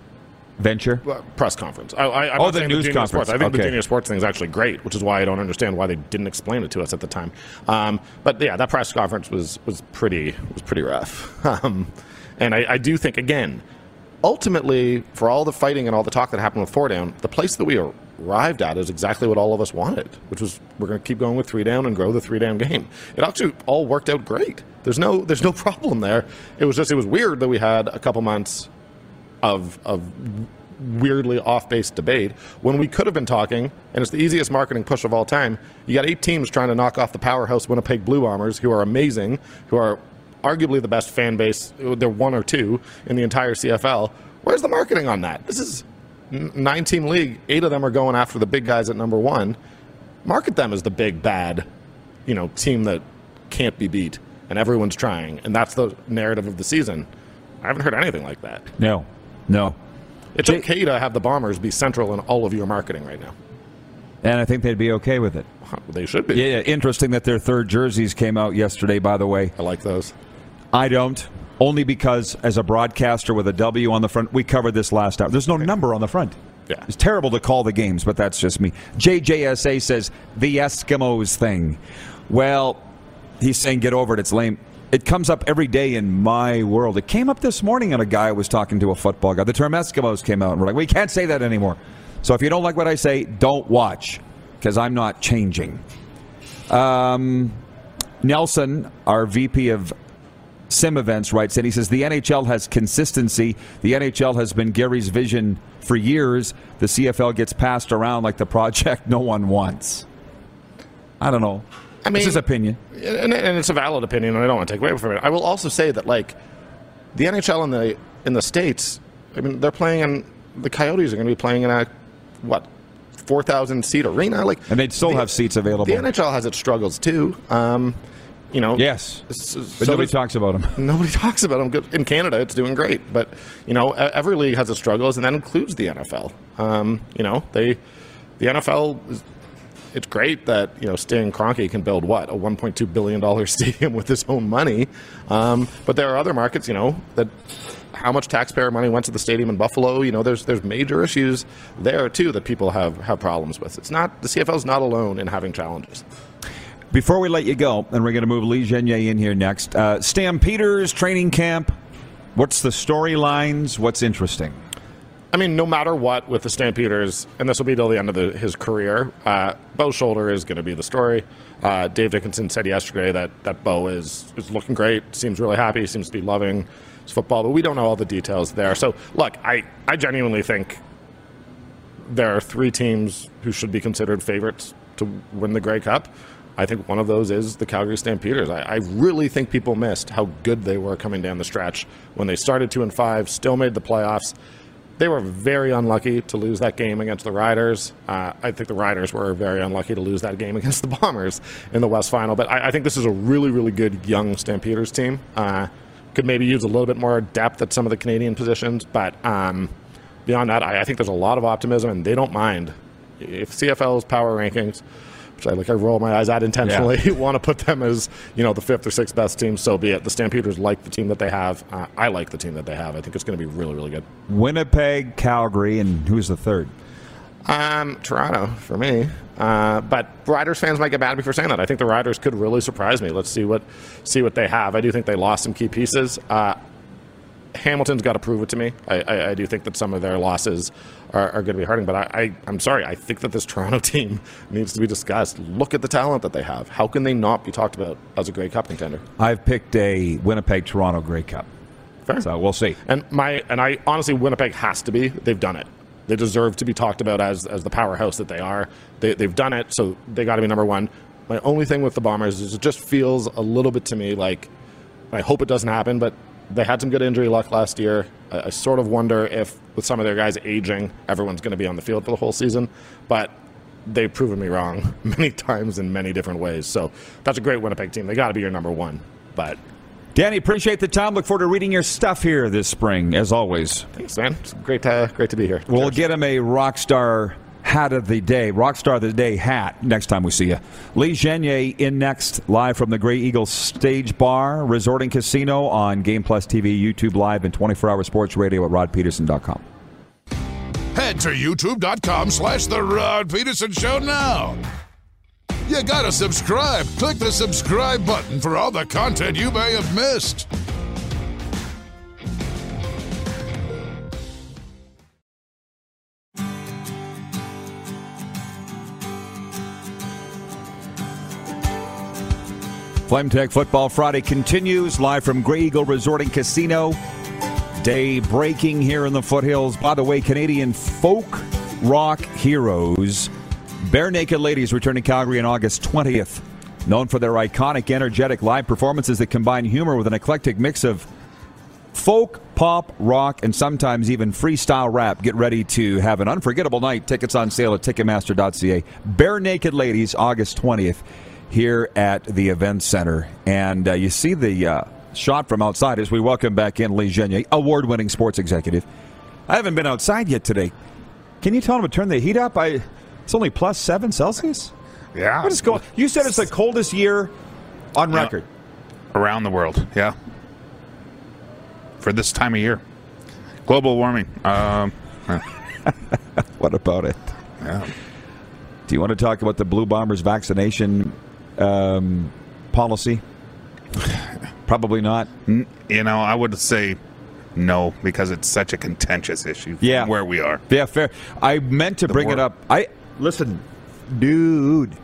Venture. uh, press conference. I, I, Oh, the news Genius conference. Sports. I think the Genius Sports thing is actually great, which is why I don't understand why they didn't explain it to us at the time. Um, but yeah, that press conference was was pretty was pretty rough. <laughs> Um, and I, I do think again, ultimately, for all the fighting and all the talk that happened with four down, the place that we arrived at is exactly what all of us wanted, which was we're going to keep going with three down and grow the three down game. It actually all worked out great. There's no there's no <laughs> problem there. It was just it was weird that we had a couple months of of weirdly off base debate when we could have been talking, and it's the easiest marketing push of all time. You got eight teams trying to knock off the powerhouse Winnipeg Blue Bombers, who are amazing, who are arguably the best fan base. Uh, they're one or two in the entire CFL. Where's the marketing on that? This is nine team league. Eight of them are going after the big guys at number one. Market them as the big bad, you know, team that can't be beat, and everyone's trying, and that's the narrative of the season. I haven't heard anything like that. No, no. It's Jay- okay to have the Bombers be central in all of your marketing right now. And I think they'd be okay with it. They should be. Yeah, interesting that their third jerseys came out yesterday, by the way. I like those. I don't. Only because, as a broadcaster with a W on the front, we covered this last hour. There's no number on the front. Yeah. It's terrible to call the games, but that's just me. JJSA says the Eskimos thing. Well, he's saying get over it. It's lame. It comes up every day in my world. It came up this morning, and a guy was talking to a football guy. The term Eskimos came out, and we're like, we can't say that anymore. So if you don't like what I say, don't watch, because I'm not changing. Um, Nelson, our VP of sim events writes and he says the NHL has consistency. The NHL has been Gary's vision for years. The CFL gets passed around like the project <laughs> no one wants. I don't know. I mean, this is opinion. and, and it's a valid opinion, and I don't want to take away from it. I will also say that like the NHL in the in the states, I mean, they're playing in the Coyotes are going to be playing in a what four thousand seat arena, like, And they'd still the- have seats available. The NHL has its struggles too. Um, you know, Yes. s- s- But <laughs> nobody talks about them. Nobody talks about them. In Canada, it's doing great, but you know, every league has its struggles, and that includes the NFL. Um, you know, they, the NFL, is, it's great that you know Stan Kroenke can build what a 1.2 billion dollar <laughs> stadium with his own money, um, but there are other markets, you know, that how much taxpayer money went to the stadium in Buffalo. You know, there's there's major issues there too that people have have problems with. It's not the CFL is not alone in having challenges. Before we let you go, and we're going to move Lee Genier in here next, uh, Stampeders training camp. What's the storylines? What's interesting? I mean, no matter what with the Stampeders, and this will be till the end of the, his career, uh, Bo Shoulder is going to be the story. Uh, Dave Dickenson said yesterday that, that Bo is, is looking great, seems really happy, seems to be loving his football, but we don't know all the details there. So, look, I, I genuinely think there are three teams who should be considered favorites to win the Grey Cup. I think one of those is the Calgary Stampeders. I, I really think people missed how good they were coming down the stretch when they started two and five, still made the playoffs. They were very unlucky to lose that game against the Riders. Uh, I think the Riders were very unlucky to lose that game <laughs> against the Bombers in the West Final. But I, I think this is a really, really good young Stampeders team. Uh, could maybe use a little bit more depth at some of the Canadian positions, but um, beyond that, I, I think there's a lot of optimism, and they don't mind if CFL's power rankings, which I like, I roll my eyes at intentionally, <laughs> want to put them as you know the fifth or sixth best team. So be it. The Stampeders like the team that they have. Uh, I like the team that they have. I think it's going to be really, really good. Winnipeg, Calgary, and who's the third? Um, Toronto for me. Uh, but Riders fans might get mad at me for saying that. I think the Riders could really surprise me. Let's see what see what they have. I do think they lost some key pieces. Uh, Hamilton's got to prove it to me. I, I, I do think that some of their losses are, are going to be hurting, but I, I, I'm sorry. I think that this <laughs> Toronto team needs to be discussed. Look at the talent that they have. How can they not be talked about as a Grey Cup contender? I've picked a Winnipeg Toronto Grey Cup. Fair. So we'll see. And my and I honestly, Winnipeg has to be. They've done it. They deserve to be talked about as as the powerhouse that they are. They, they've done it, so they got to be number one. My only thing with the Bombers is it just feels a little bit to me like I hope it doesn't happen, but they had some good injury luck last year. I, I sort of wonder if with some of their guys aging, everyone's going to be on the field for the whole season. But they've proven me wrong <laughs> many times in many different ways. So that's a great Winnipeg team. They got to be your number one. But Danny, appreciate the time. Look forward to reading your stuff here this spring, as always. thanks, man. It's great to great to be here. We'll Cheers. get him a Rockstar hat of the day, rock star of the Day hat next time we see you. Lee Genier in next, live from the Grey Eagle Stage Bar, Resort and Casino on Game Plus TV, YouTube Live, and 24 hour sports radio at rodpedersen.com. Head to youtube.com slash The Rod Pedersen Show now. You gotta subscribe. Click the subscribe button for all the content you may have missed. Flame Tech Football Friday continues live from Grey Eagle Resort and Casino. Day breaking here in the foothills. By the way, Canadian folk rock heroes Barenaked Ladies return to Calgary on August 20th. Known for their iconic, energetic live performances that combine humor with an eclectic mix of folk, pop, rock, and sometimes even freestyle rap. Get ready to have an unforgettable night. Tickets on sale at Ticketmaster.ca. Barenaked Ladies, August 20th, here at the Event Center. And uh, you see the uh, shot from outside as we welcome back in Lee Genier, award winning sports executive. I haven't been outside yet today. Can you tell him to turn the heat up? I. It's only plus seven Celsius. Yeah. What is going? You said it's the coldest year on Yeah. record. around the world. Yeah. For this time of year, global warming. Um, <laughs> <laughs> What about it? yeah. Do you want to talk about the Blue Bombers vaccination um, policy? Probably not. You know, I would say no because it's such a contentious issue. from Yeah. where we are. Yeah, fair. I meant to bring it up. I listen, dude.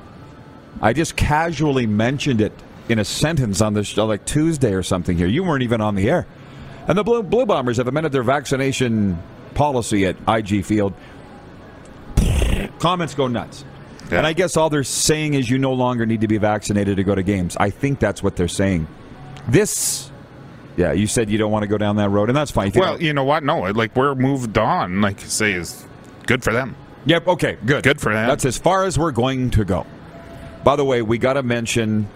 I just casually mentioned it in a sentence on the show, like Tuesday or something. Here, you weren't even on the air. And the Blue, Blue Bombers have amended their vaccination policy at IG Field. Comments go nuts. Yeah. And I guess all they're saying is you no longer need to be vaccinated to go to games. I think that's what they're saying. This, yeah, you said you don't want to go down that road, and that's fine. You Well, you know what? No, like we're moved on. Like say, is good for them. Yep. Okay. Good. Good for him. That's as far as we're going to go. By the way, we got to mention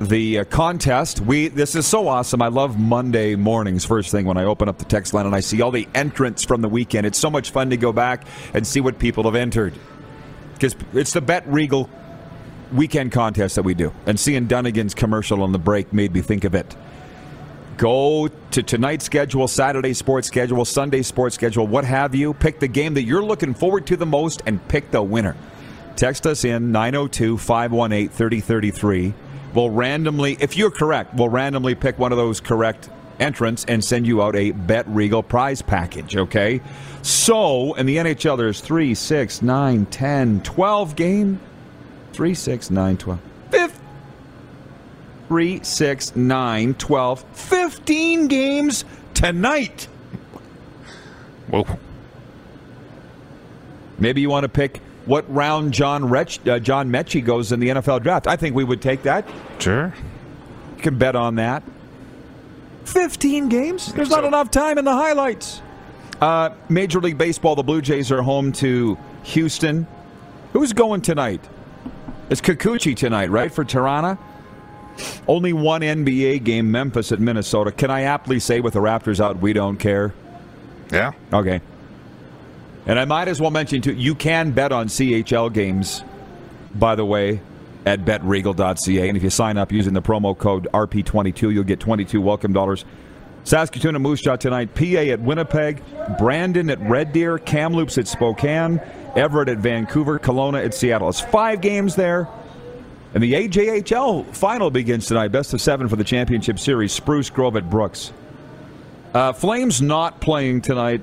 the uh, contest. We this is so awesome. I love Monday mornings first thing when I open up the text line and I see all the entrants from the weekend. It's so much fun to go back and see what people have entered because it's the Bet Regal weekend contest that we do. And seeing Dunnigan's commercial on the break made me think of it. Go to tonight's schedule, Saturday sports schedule, Sunday sports schedule, what have you. Pick the game that you're looking forward to the most and pick the winner. Text us in 902 518 3033. We'll randomly, if you're correct, we'll randomly pick one of those correct entrants and send you out a Bet Regal prize package, okay? So, in the NHL, there's 3, 6, 9, 10, 12 game. 3, 6, 9, 12. 15. 3, 6, 9, 12, 15 games tonight. Whoa. Maybe you want to pick what round John Rech, uh, John Metchie goes in the NFL draft. I think we would take that. Sure. You can bet on that. 15 games? There's not So- enough time in the highlights. Uh, Major League Baseball, the Blue Jays are home to Houston. Who's going tonight? It's Kikuchi tonight, right, for Tirana? Only one NBA game, Memphis at Minnesota. Can I aptly say with the Raptors out, we don't care? Yeah. Okay. And I might as well mention too, you can bet on CHL games, by the way, at betregal.ca. And if you sign up using the promo code RP22, you'll get 22 welcome dollars. Saskatoon and Moose Jaw tonight, PA at Winnipeg, Brandon at Red Deer, Kamloops at Spokane, Everett at Vancouver, Kelowna at Seattle. It's five games there. And the AJHL final begins tonight. Best of seven for the championship series. Spruce Grove at Brooks. Uh, Flames not playing tonight,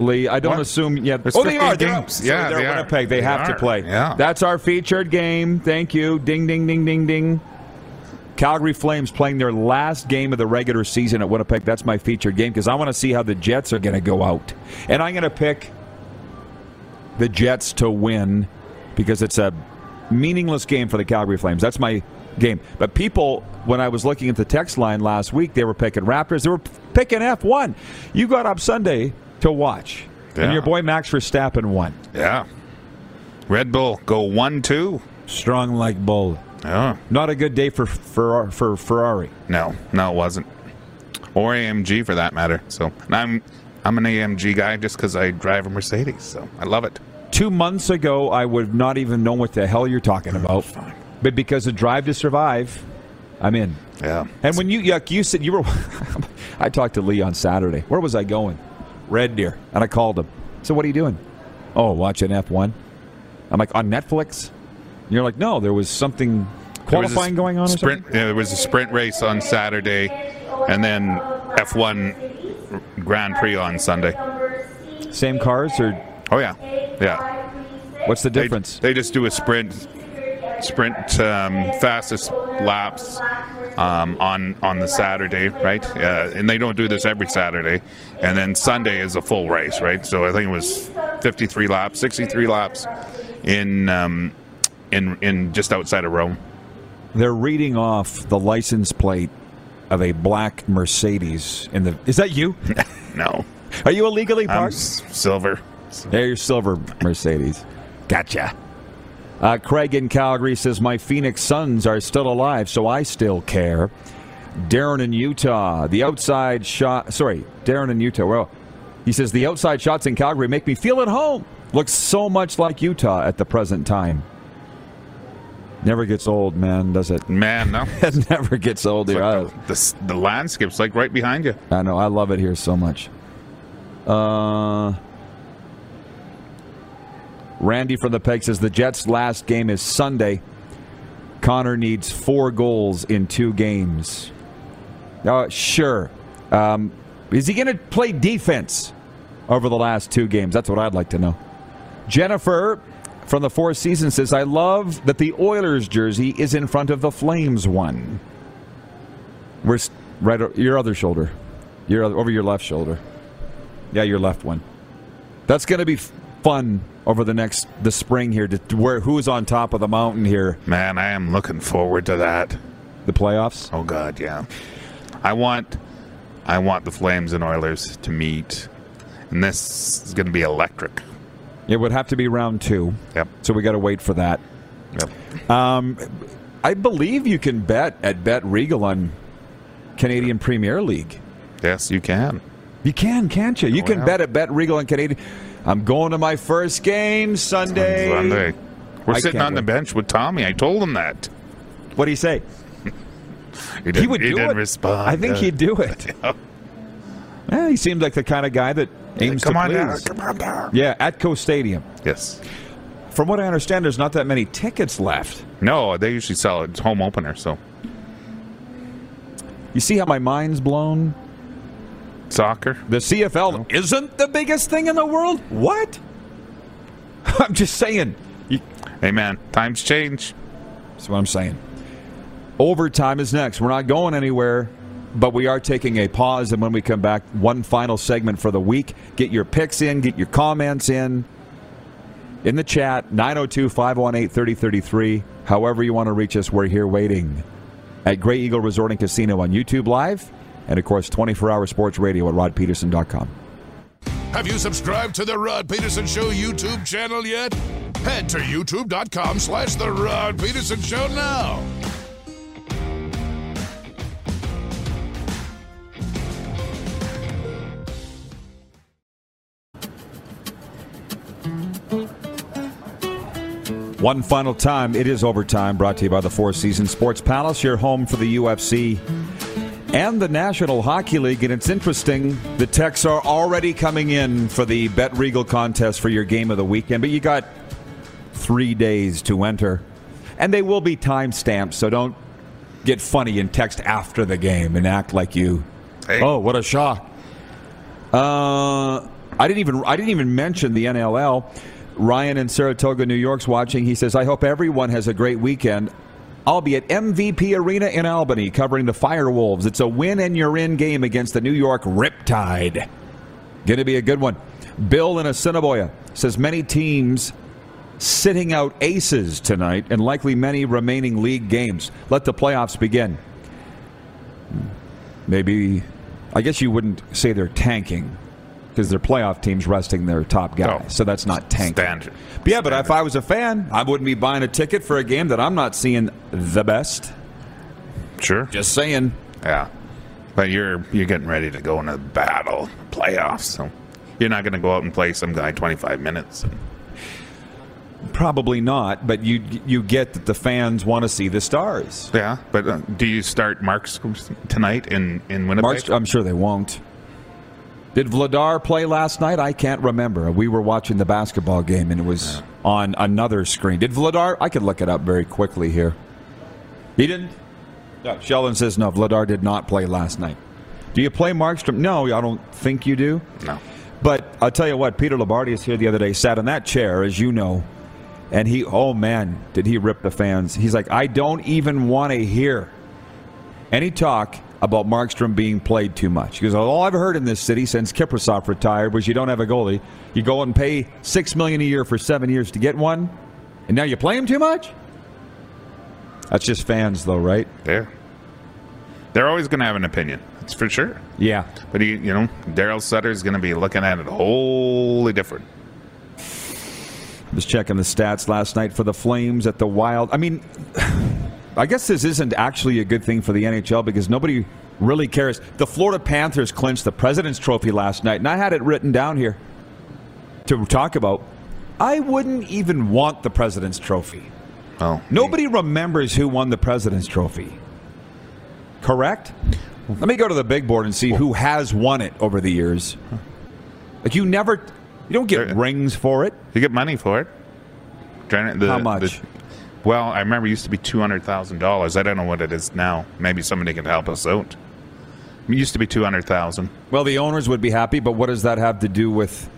Lee. I don't What? assume. Yeah. Oh, they 15 are. They're, games. sorry, Yeah, they're they are. Winnipeg. They, They have to play. Yeah. That's our featured game. Thank you. Ding, ding, ding, ding, ding. Calgary Flames playing their last game of the regular season at Winnipeg. That's my featured game because I want to see how the Jets are going to go out. And I'm going to pick the Jets to win because it's a meaningless game for the Calgary Flames. That's my game. But people, when I was looking at the text line last week, they were picking Raptors. They were picking F1. You got up Sunday to watch. And your boy Max Verstappen won. Yeah. Red Bull go one two. Strong like bull. Yeah. Not a good day for for, for Ferrari. No, no, it wasn't. Or AMG for that matter. So and I'm I'm an AMG guy just because I drive a Mercedes. So I love it. Two months ago, I would not even know what the hell you're talking mm, about. Fine. But because of Drive to Survive, I'm in. Yeah. And when you yuck, you said you were. <laughs> I talked to Lee on Saturday. Where was I going? Red Deer, and I called him. So what are you doing? Oh, watching F1. I'm like on Netflix. And you're like, no, there was something There was qualifying going on. Sprint. Yeah, there was a sprint race on Saturday, and then F1 Grand Prix on Sunday. Same cars or Oh yeah, yeah. what's the They, difference? they just do a sprint, sprint um, fastest laps um, on on the Saturday, right? Uh, and they don't do this every Saturday. And then Sunday is a full race, right? So I think it was 53 laps, 63 laps in um, in in just outside of Rome. They're reading off the license plate of a black Mercedes. In the is that you? <laughs> No, Are you illegally I'm parked? s- silver. There, your silver Mercedes. <laughs> Gotcha. Uh, Craig in Calgary says, My Phoenix Suns are still alive, so I still care. Darren in Utah, the outside shot. Sorry, Darren in Utah. Well, he says, The outside shots in Calgary make me feel at home. Looks so much like Utah at the present time. Never gets old, man, does it? Man, no. <laughs> It never gets old It's here. Like the, the, the landscape's like right behind you. I know. I love it here so much. Uh, Randy from the Peg says the Jets' last game is Sunday. Connor needs four goals in two games. Uh, sure. Um, is he going to play defense over the last two games? That's what I'd like to know. Jennifer from the Four Seasons says, I love that the Oilers jersey is in front of the Flames one. Where's right your other shoulder? Your over your left shoulder. Yeah, your left one. That's going to be fun over the next the spring here to, where who's on top of the mountain here. Man, I am looking forward to that. The playoffs. Oh God, yeah. I want, I want the Flames and Oilers to meet, and this is going to be electric. It would have to be round two. Yep. So we got to wait for that. Yep. Um, I believe you can bet at Bet Regal on Canadian Premier League. Yes, you can. You can, can't you? You Oh, can yeah. bet at Bet Regal on Canadian. I'm going to my first game Sunday. Sunday. We're I sitting on the bench with Tommy. I told him that. What do you say? He, <laughs> He didn't, would do didn't it. respond. I think Uh, he'd do it. <laughs> Yeah, he seems like the kind of guy that aims Come to on please. down. Come on down. Yeah, at Co Stadium. Yes. From what I understand, there's not that many tickets left. No, they usually sell it. It's home opener, so You see how my mind's blown? Soccer. The CFL isn't the biggest thing in the world? What? <laughs> I'm just saying. You, Hey man, times change. that's what I'm saying. Overtime is next. We're not going anywhere, but we are taking a pause. And when we come back, one final segment for the week. Get your picks in, get your comments in. In the chat, 902 518 3033. However, you want to reach us, we're here waiting at Grey Eagle Resort and Casino on YouTube Live. And of course, 24 hour sports radio at rodpedersen.com. Have you subscribed to the Rod Pedersen Show YouTube channel yet? Head to youtube.com slash the Rod Pedersen Show now. One final time, it is overtime, brought to you by the Four Seasons Sports Palace, your home for the UFC and the National Hockey League. And it's interesting, the texts are already coming in for the Bet Regal contest for your game of the weekend, but you got three days to enter. And they will be time stamped, so don't get funny and text after the game and act like you. Hey. Oh, what a shock! Uh, I didn't even I didn't even mention the NLL. Ryan in Saratoga, New York's watching. He says, "I hope everyone has a great weekend. I'll be at MVP Arena in Albany covering the Firewolves. It's a win and you're in game against the New York Riptide. Going to be a good one." Bill in Assiniboia says many teams sitting out aces tonight and likely many remaining league games. Let the playoffs begin. Maybe, I guess you wouldn't say they're tanking because they're playoff teams resting their top guys. No. So that's not tanking. Standard. But yeah, but if I was a fan, I wouldn't be buying a ticket for a game that I'm not seeing the best. Sure. Just saying. Yeah. But you're you're getting ready to go into the battle playoffs, so you're not going to go out and play some guy 25 minutes. Probably not, but you you get that the fans want to see the stars. Yeah, but uh, do you start Marks tonight in in Winnipeg? March, I'm sure they won't. Did Vladar play last night? I can't remember. We were watching the basketball game and it was on another screen. Did Vladar? I could look it up very quickly here. He didn't? No, Sheldon says no. Vladar did not play last night. Do you play Markstrom? No, I don't think you do. no. But I'll tell you what, Peter Loubardias here the other day sat in that chair, as you know, and he, oh man, did he rip the fans. He's like, I don't even want to hear any talk about Markstrom being played too much. He goes, all I've heard in this city since Kiprusoff retired was you don't have a goalie. You go and pay six million a year for seven years to get one, and now you play him too much? That's just fans, though, right? There. They're always going to have an opinion. That's for sure. Yeah. But he, you know, Darryl Sutter is going to be looking at it wholly different. I was checking the stats last night for the Flames at the Wild. I mean, I guess this isn't actually a good thing for the NHL because nobody really cares. The Florida Panthers clinched the President's Trophy last night, and I had it written down here to talk about. I wouldn't even want the President's Trophy. Well, Nobody remembers who won the President's Trophy. Correct? Let me go to the big board and see who has won it over the years. Like you never, you don't get rings for it. You get money for it. The- How much? the- well, I remember it used to be two hundred thousand dollars. I don't know what it is now. Maybe somebody can help us out. It used to be two hundred thousand. Well, the owners would be happy, but what does that have to do with?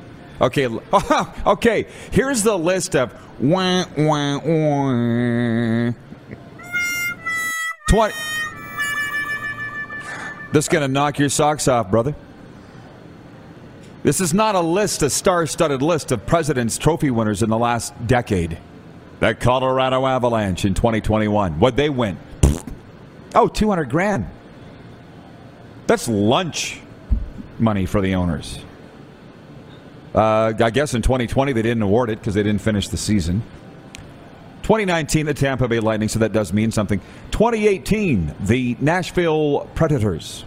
Okay, <laughs> okay. Here's the list of wah, wah, wah. twenty. This is gonna knock your socks off, brother. This is not a list, a star-studded list of President's Trophy winners in the last decade. The Colorado Avalanche in 2021. What'd they win? Oh, 200 grand. That's lunch money for the owners. Uh, I guess in 2020 they didn't award it because they didn't finish the season. 2019, the Tampa Bay Lightning, so that does mean something. 2018, the Nashville Predators.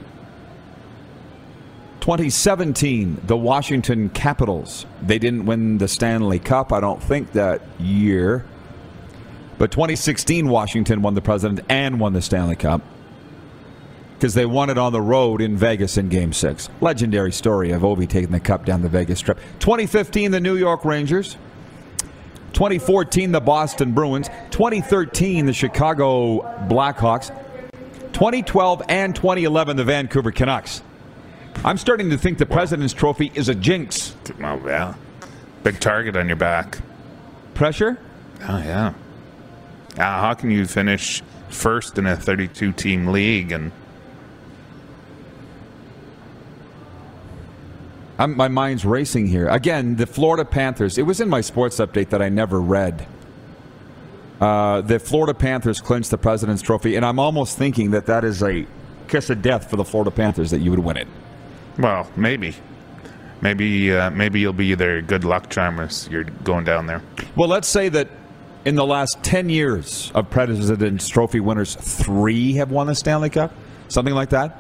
2017, the Washington Capitals. They didn't win the Stanley Cup, I don't think, that year. But 2016, Washington won the President and won the Stanley Cup because they won it on the road in Vegas in Game 6. Legendary story of Ovi taking the cup down the Vegas Strip. 2015, the New York Rangers. 2014, the Boston Bruins. 2013, the Chicago Blackhawks. 2012 and 2011, the Vancouver Canucks. I'm starting to think the President's Trophy is a jinx. Oh yeah, big target on your back. Pressure? Oh yeah. Uh, how can you finish first in a 32 team league and I'm, my mind's racing here. Again, the Florida Panthers. It was in my sports update that I never read. Uh, the Florida Panthers clinched the President's Trophy, and I'm almost thinking that that is a kiss of death for the Florida Panthers that you would win it. well maybe maybe uh, maybe you'll be their good luck charm as you're going down there. Well, let's say that in the last 10 years of President's Trophy winners, three have won the Stanley Cup, something like that.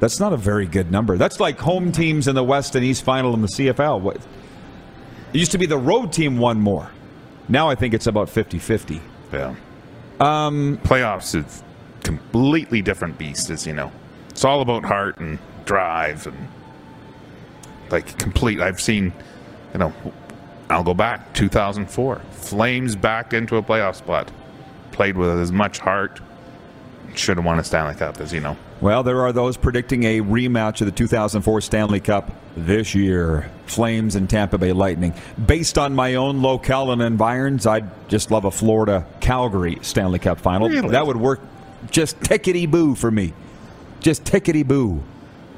That's not a very good number. That's like home teams in the West and East Final in the CFL. It used to be the road team won more. Now I think it's about 50 50. Yeah. Um, Playoffs is completely different beast, as you know. It's all about heart and drive and like complete. I've seen, you know, I'll go back 2004, Flames back into a playoff spot, played with as much heart. Should have won a Stanley Cup, as you know. Well, there are those predicting a rematch of the 2004 Stanley Cup this year. Flames and Tampa Bay Lightning. Based on my own locale and environs, I'd just love a Florida Calgary Stanley Cup final. Really? That would work just tickety boo for me. Just tickety boo.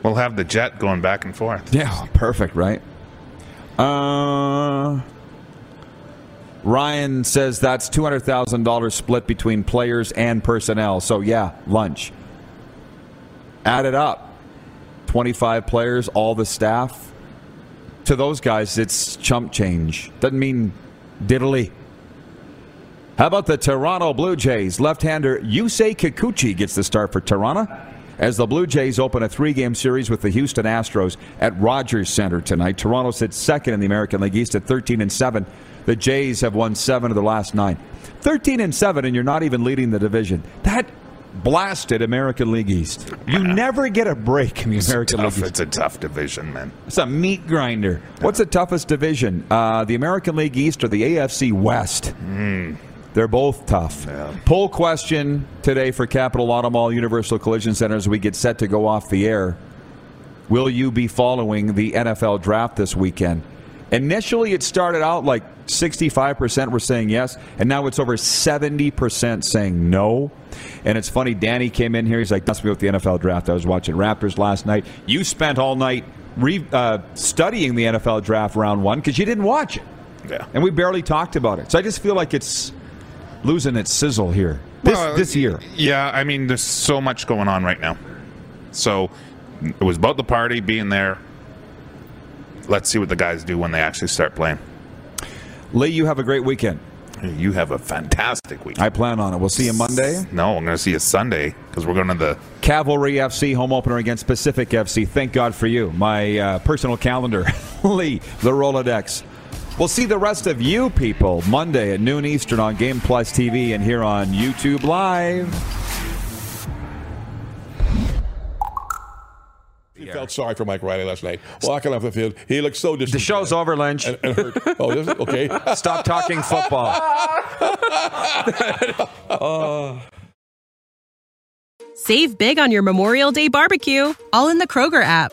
We'll have the jet going back and forth. Yeah, perfect, right? Uh, Ryan says that's $200,000 split between players and personnel. So, yeah, lunch. Add it up 25 players, all the staff. To those guys, it's chump change. Doesn't mean diddly. How about the Toronto Blue Jays? Left-hander Yusei Kikuchi gets the start for Toronto as the Blue Jays open a three-game series with the Houston Astros at Rogers Center tonight. Toronto sits second in the American League East at 13 and 7. The Jays have won 7 of their last 9. 13 and 7 and you're not even leading the division. That blasted American League East. You never get a break in the It's American tough, League East. it's a tough division, man. It's a meat grinder. What's the toughest division? Uh, the American League East or the AFC West? They're both tough. Poll question today for Capital Auto Mall Universal Collision Center as we get set to go off the air. Will you be following the NFL draft this weekend? Initially, it started out like 65% were saying yes, and now it's over 70% saying no. And it's funny, Danny came in here. He's like, That's me with the NFL draft. I was watching Raptors last night. You spent all night re- uh, studying the NFL draft round one because you didn't watch it. Yeah. And we barely talked about it. So I just feel like it's losing its sizzle here this, Well, this year. Yeah, I mean, there's so much going on right now. So it was about the party being there. Let's see what the guys do when they actually start playing. Lee, you have a great weekend. You have a fantastic week. I plan on it. We'll see you Monday. no, I'm going to see you Sunday because we're going to the. Cavalry FC home opener against Pacific FC. Thank God for you. My uh, personal calendar, <laughs> Lee, the Rolodex. We'll see the rest of you people Monday at noon Eastern on Game Plus TV and here on YouTube Live. He felt sorry for Mike Riley last night. Walking off the field, he looked so The show's over, Lynch. and, and hurt. Oh, this is, okay. <laughs> Stop talking football. <laughs> Save big on your Memorial Day barbecue, all in the Kroger app.